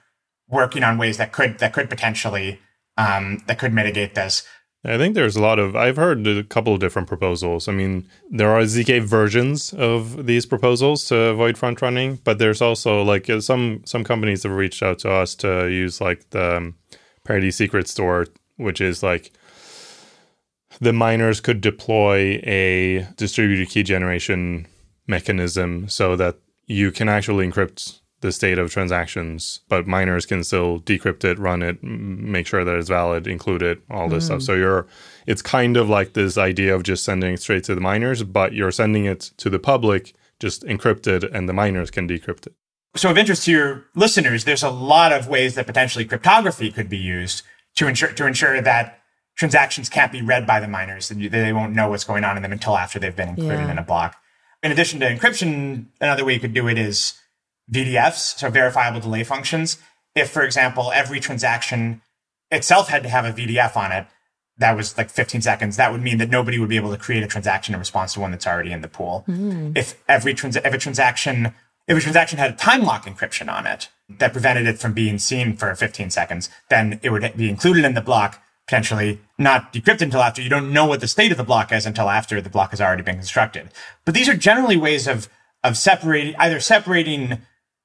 working on ways that could that could potentially um, that could mitigate this. I think there's a lot of I've heard a couple of different proposals. I mean, there are zk versions of these proposals to avoid front running, but there's also like uh, some some companies have reached out to us to use like the um, Parity Secret Store, which is like the miners could deploy a distributed key generation mechanism so that you can actually encrypt the state of transactions, but miners can still decrypt it, run it, make sure that it's valid, include it, all this stuff. Mm. So you're, it's kind of like this idea of just sending it straight to the miners, but you're sending it to the public, just encrypted, and the miners can decrypt it. So of interest to your listeners, there's a lot of ways that potentially cryptography could be used to ensure to ensure that transactions can't be read by the miners and they won't know what's going on in them until after they've been included Yeah. in a block. In addition to encryption, another way you could do it is VDFs, so verifiable delay functions. If, for example, every transaction itself had to have a VDF on it, that was like 15 seconds. That would mean that nobody would be able to create a transaction in response to one that's already in the pool. Hmm. If every trans- if a transaction if a transaction had a time lock encryption on it that prevented it from being seen for 15 seconds, then it would be included in the block, potentially not decrypted until after. You don't know what the state of the block is until after the block has already been constructed. But these are generally ways of of separating either separating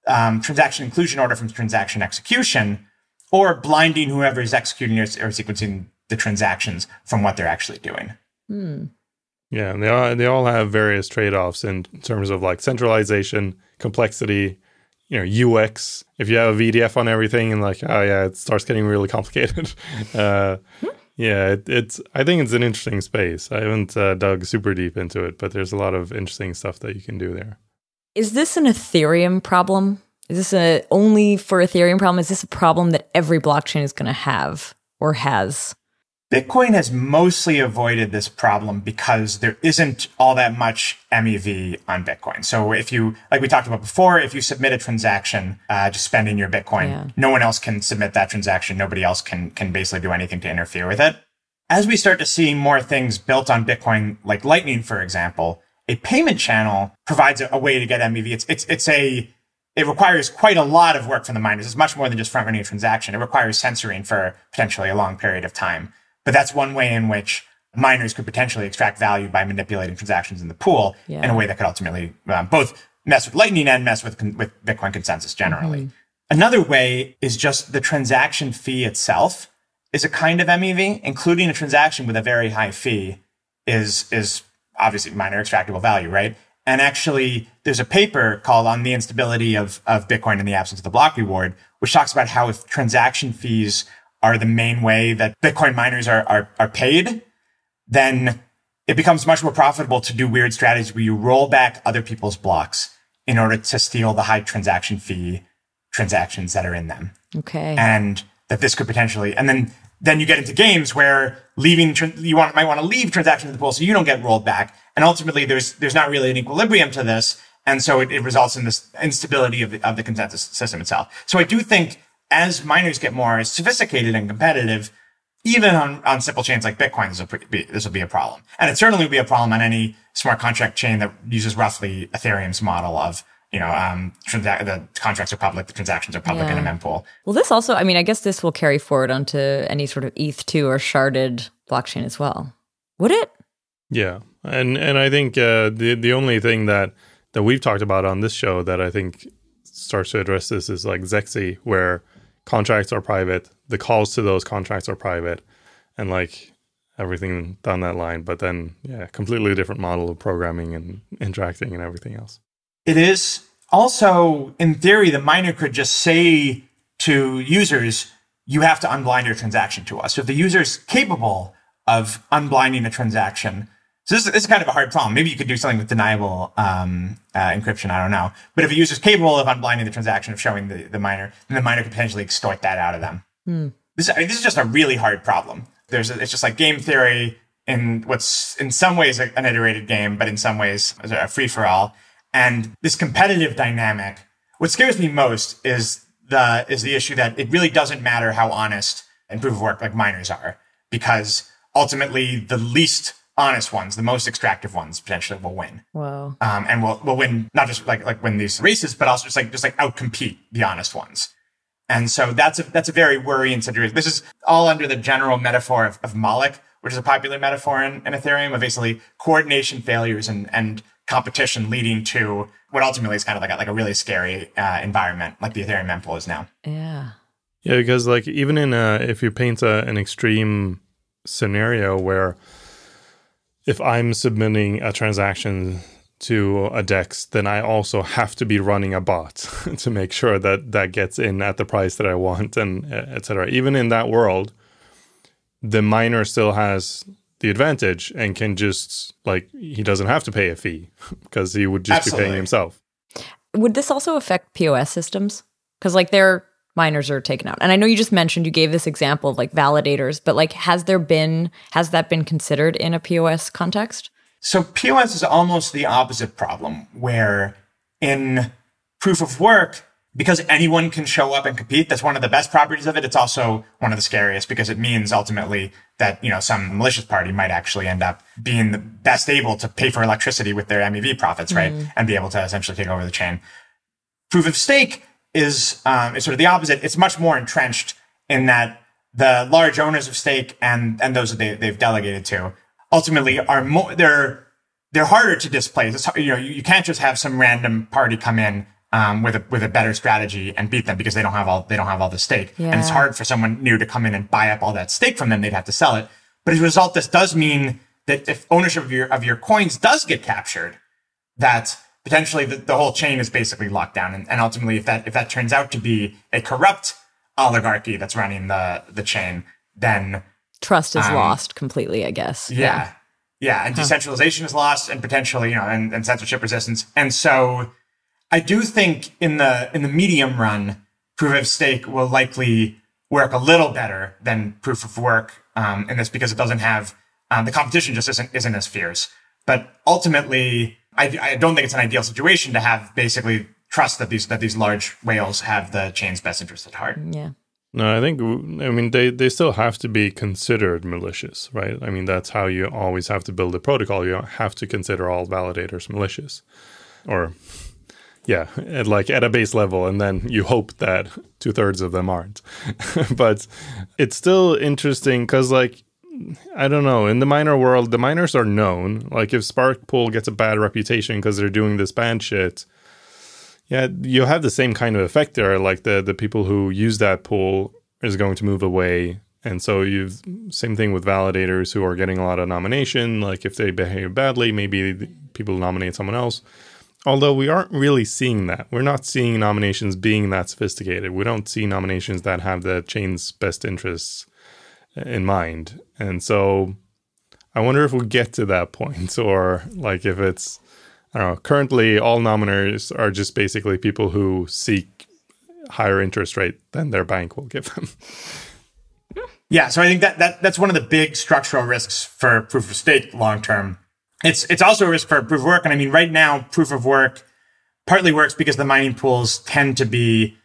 um, transaction inclusion order from transaction execution, or blinding whoever is executing or, or sequencing the transactions from what they're actually doing. Yeah, and they all they all have various trade offs in terms of like centralization, complexity, you know, UX. If you have a VDF on everything, and like, oh yeah, it starts getting really complicated. uh, yeah, it, it's. I think it's an interesting space. I haven't uh, dug super deep into it, but there's a lot of interesting stuff that you can do there. Is this an Ethereum problem? Is this a only for Ethereum problem? Is this a problem that every blockchain is going to have or has? Bitcoin has mostly avoided this problem because there isn't all that much MEV on Bitcoin. So if you, like we talked about before, if you submit a transaction, uh, just spending your Bitcoin, Yeah. no one else can submit that transaction. Nobody else can, can basically do anything to interfere with it. As we start to see more things built on Bitcoin, like Lightning, for example, a payment channel provides a, a way to get MEV. It's, it's, it's a, it requires quite a lot of work from the miners. It's much more than just front running a transaction. It requires censoring for potentially a long period of time. But that's one way in which miners could potentially extract value by manipulating transactions in the pool in a way that could ultimately um, both mess with Lightning and mess with with Bitcoin consensus generally. Another way is just the transaction fee itself is a kind of MEV, including a transaction with a very high fee is is obviously miner extractable value, right? And actually, there's a paper called "On the Instability of of Bitcoin in the Absence of the Block Reward," which talks about how if transaction fees are the main way that Bitcoin miners are are, are paid, then it becomes much more profitable to do weird strategies where you roll back other people's blocks in order to steal the high transaction fee transactions that are in them. Okay. And that this could potentially, and then then you get into games where leaving you want might want to leave transactions in the pool so you don't get rolled back, and ultimately there's there's not really an equilibrium to this, and so it, it results in this instability of the, of the consensus system itself. So I do think as miners get more sophisticated and competitive, even on, on simple chains like Bitcoin, this will, be, this will be a problem. And it certainly will be a problem on any smart contract chain that uses roughly Ethereum's model of, you know, um, transa- the contracts are public, the transactions are public yeah. in a mempool. Well, this also, I mean, I guess this will carry forward onto any sort of ETH2 or sharded blockchain as well. Would it? Yeah. And, and I think, uh, the, the only thing that, that we've talked about on this show that I think starts to address this is like Zexe, where contracts are private, the calls to those contracts are private, and like everything down that line. But then, yeah, completely different model of programming and interacting and everything else. It is also, in theory, the miner could just say to users, you have to unblind your transaction to us. So if the user is capable of unblinding a transaction, so this, this, is kind of a hard problem. Maybe you could do something with deniable um, uh, encryption. I don't know. But if a user is capable of unblinding the transaction of showing the, the miner, then the miner could potentially extort that out of them. Hmm. This, I mean, this is just a really hard problem. There's a, it's just like game theory in what's in some ways an iterated game, but in some ways a free for all. And this competitive dynamic. What scares me most is the is the issue that it really doesn't matter how honest and proof of work like miners are, because ultimately the least honest ones, the most extractive ones potentially will win. Wow. Um, and will will win not just like like win these races, but also just like just like outcompete the honest ones. And so that's a that's a very worrying situation. This is all under the general metaphor of, of Moloch, which is a popular metaphor in, in Ethereum of basically coordination failures and and competition leading to what ultimately is kind of like a, like a really scary uh, environment, like the Ethereum mempool is now. Yeah. Yeah, because like even in a, if you paint a, an extreme scenario where if I'm submitting a transaction to a DEX, then I also have to be running a bot to make sure that that gets in at the price that I want and uh, etc. Even in that world, the miner still has the advantage and can just like he doesn't have to pay a fee because he would just Absolutely. be paying himself. Would this also affect POS systems? Because like they're miners are taken out. And I know you just mentioned you gave this example of like validators, but like has there been has that been considered in a POS context? So POS is almost the opposite problem where in proof of work because anyone can show up and compete that's one of the best properties of it it's also one of the scariest because it means ultimately that you know some malicious party might actually end up being the best able to pay for electricity with their mev profits right mm. and be able to essentially take over the chain proof of stake is um, is sort of the opposite. It's much more entrenched in that the large owners of stake and and those that they, they've delegated to ultimately are more they're they're harder to displace. It's, you know, you, you can't just have some random party come in um, with a with a better strategy and beat them because they don't have all they don't have all the stake, yeah. and it's hard for someone new to come in and buy up all that stake from them. They'd have to sell it. But as a result, this does mean that if ownership of your of your coins does get captured, that potentially the, the whole chain is basically locked down. And, and ultimately, if that if that turns out to be a corrupt oligarchy that's running the the chain, then trust is um, lost completely. I guess. Yeah, yeah, yeah. and huh. decentralization is lost, and potentially, you know, and, and censorship resistance. And so, I do think in the in the medium run, proof of stake will likely work a little better than proof of work um, in this because it doesn't have um, the competition just isn't isn't as fierce. But ultimately, I, I don't think it's an ideal situation to have basically trust that these that these large whales have the chain's best interest at heart. Yeah. No, I think I mean they they still have to be considered malicious, right? I mean that's how you always have to build a protocol. You have to consider all validators malicious, or yeah, at like at a base level, and then you hope that two thirds of them aren't. but it's still interesting because like I don't know. In the miner world, the miners are known. Like if Spark Pool gets a bad reputation because they're doing this bad shit, yeah, you have the same kind of effect there. Like the the people who use that pool is going to move away, and so you've same thing with validators who are getting a lot of nomination. Like if they behave badly, maybe people nominate someone else. Although we aren't really seeing that. We're not seeing nominations being that sophisticated. We don't see nominations that have the chain's best interests uh, in mind. And so I wonder if we get to that point or like if it's I don't know, currently all nominators are just basically people who seek higher interest rate than their bank will give them. Yeah, so I think that, that that's one of the big structural risks for proof of stake long term. It's it's also a risk for proof of work, and I mean right now proof of work partly works because the mining pools tend to be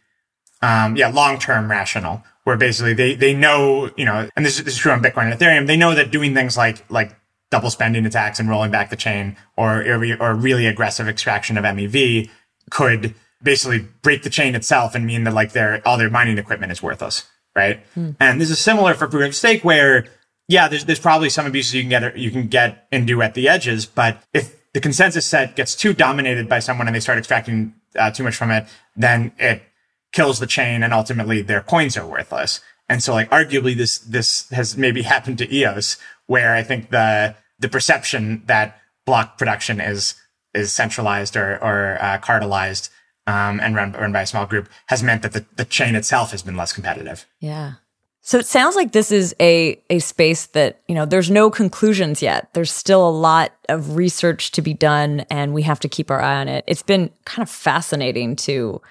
um, yeah long term rational, where basically they they know you know, and this, this is true on Bitcoin and Ethereum. They know that doing things like like double spending attacks and rolling back the chain, or or really aggressive extraction of MEV could basically break the chain itself and mean that like their all their mining equipment is worthless right? Hmm. And this is similar for proof of stake where, yeah, there's, there's probably some abuses you can get, you can get and do at the edges. But if the consensus set gets too dominated by someone and they start extracting uh, too much from it, then it kills the chain and ultimately their coins are worthless. And so like arguably this, this has maybe happened to EOS where I think the, the perception that block production is, is centralized or, or uh, cartelized um, and run, run by a small group has meant that the, the chain itself has been less competitive. Yeah. So it sounds like this is a a space that, you know, there's no conclusions yet. There's still a lot of research to be done and we have to keep our eye on it. It's been kind of fascinating to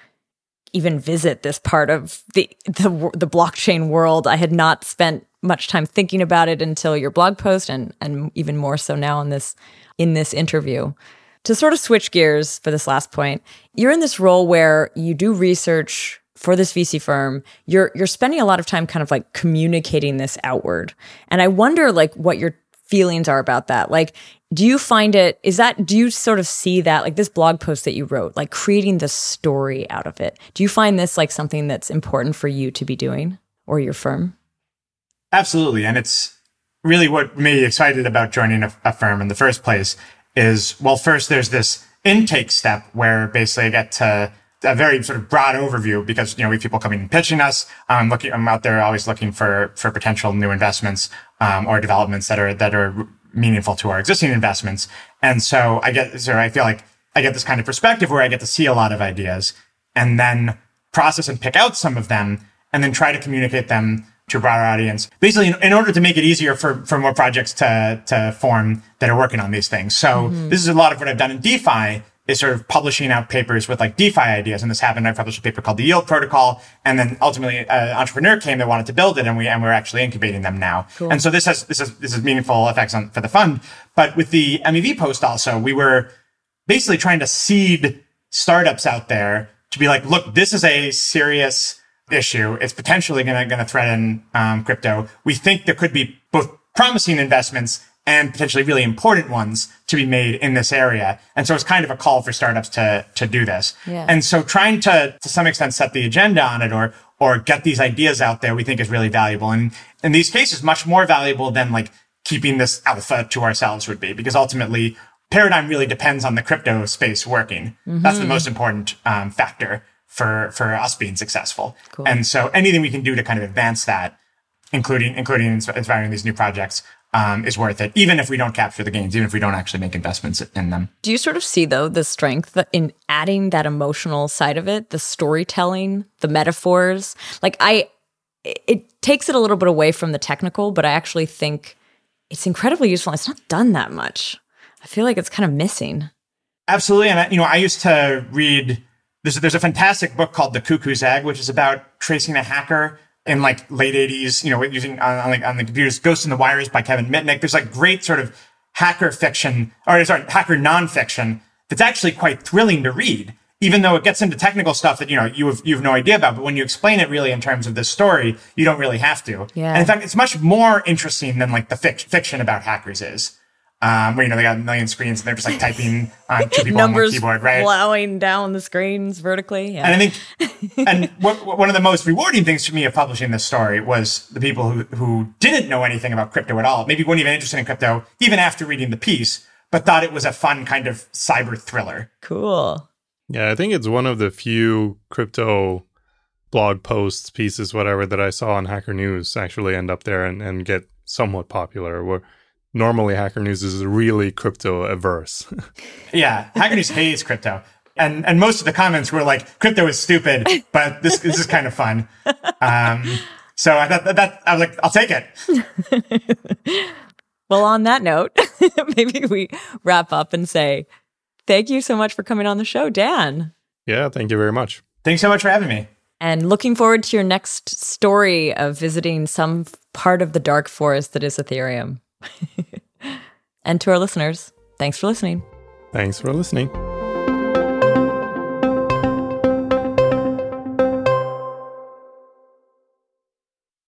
even visit this part of the the the blockchain world. I had not spent much time thinking about it until your blog post and and even more so now in this in this interview to sort of switch gears for this last point, you're in this role where you do research for this VC firm. You're you're spending a lot of time kind of like communicating this outward. And I wonder like what your feelings are about that. Like do you find it is that do you sort of see that like this blog post that you wrote, like creating the story out of it? Do you find this like something that's important for you to be doing or your firm? Absolutely. And it's really what made me excited about joining a, a firm in the first place is, well, first there's this intake step where basically I get to a very sort of broad overview because, you know, we have people coming and pitching us. I'm looking, I'm out there always looking for, for potential new investments, um, or developments that are, that are meaningful to our existing investments. And so I get, so I feel like I get this kind of perspective where I get to see a lot of ideas and then process and pick out some of them and then try to communicate them to a broader audience. Basically, in, in, order to make it easier for, for more projects to, to form that are working on these things. So mm-hmm. this is a lot of what I've done in DeFi is sort of publishing out papers with like DeFi ideas. And this happened. I published a paper called the Yield Protocol. And then ultimately an entrepreneur came that wanted to build it and we, and we're actually incubating them now. Cool. And so this has, this is, this is meaningful effects on, for the fund. But with the MEV post also, we were basically trying to seed startups out there to be like, look, this is a serious issue. It's potentially going to threaten um, crypto. We think there could be both promising investments and potentially really important ones to be made in this area. And so it's kind of a call for startups to to do this. Yeah. And so trying to to some extent set the agenda on it or or get these ideas out there, we think is really valuable. And in these cases, much more valuable than like keeping this alpha to ourselves would be, because ultimately paradigm really depends on the crypto space working. Mm-hmm. That's the most important um, factor for for us being successful. Cool. And so anything we can do to kind of advance that, including including inspiring these new projects, um, is worth it, even if we don't capture the gains, even if we don't actually make investments in them. Do you sort of see though the strength in adding that emotional side of it, the storytelling, the metaphors? Like I, it takes it a little bit away from the technical, but I actually think it's incredibly useful. It's not done that much. I feel like it's kind of missing. Absolutely, and I, you know, I used to read there's, there's a fantastic book called The Cuckoo's Egg, which is about tracing a hacker in like late 80s, you know, using on, on, the, on the computers, Ghost in the Wires by Kevin Mitnick. There's like great sort of hacker fiction, or sorry, hacker nonfiction that's actually quite thrilling to read, even though it gets into technical stuff that, you know, you have, you have no idea about. But when you explain it really in terms of this story, you don't really have to. Yeah. And in fact, it's much more interesting than like the fic- fiction about hackers is um, where you know they got a million screens and they're just like typing on two people Numbers on one keyboard, right? Plowing down the screens vertically. Yeah. And I think, and what, one of the most rewarding things for me of publishing this story was the people who who didn't know anything about crypto at all, maybe weren't even interested in crypto, even after reading the piece, but thought it was a fun kind of cyber thriller. Cool. Yeah, I think it's one of the few crypto blog posts, pieces, whatever that I saw on Hacker News actually end up there and, and get somewhat popular. Where normally Hacker News is really crypto averse. yeah, Hacker News hates crypto. And and most of the comments were like, crypto is stupid, but this this is kind of fun. Um, so I thought that, that I was like, I'll take it. well, on that note, maybe we wrap up and say thank you so much for coming on the show, Dan. Yeah, thank you very much. Thanks so much for having me. And looking forward to your next story of visiting some part of the dark forest that is Ethereum. and to our listeners, thanks for listening. Thanks for listening.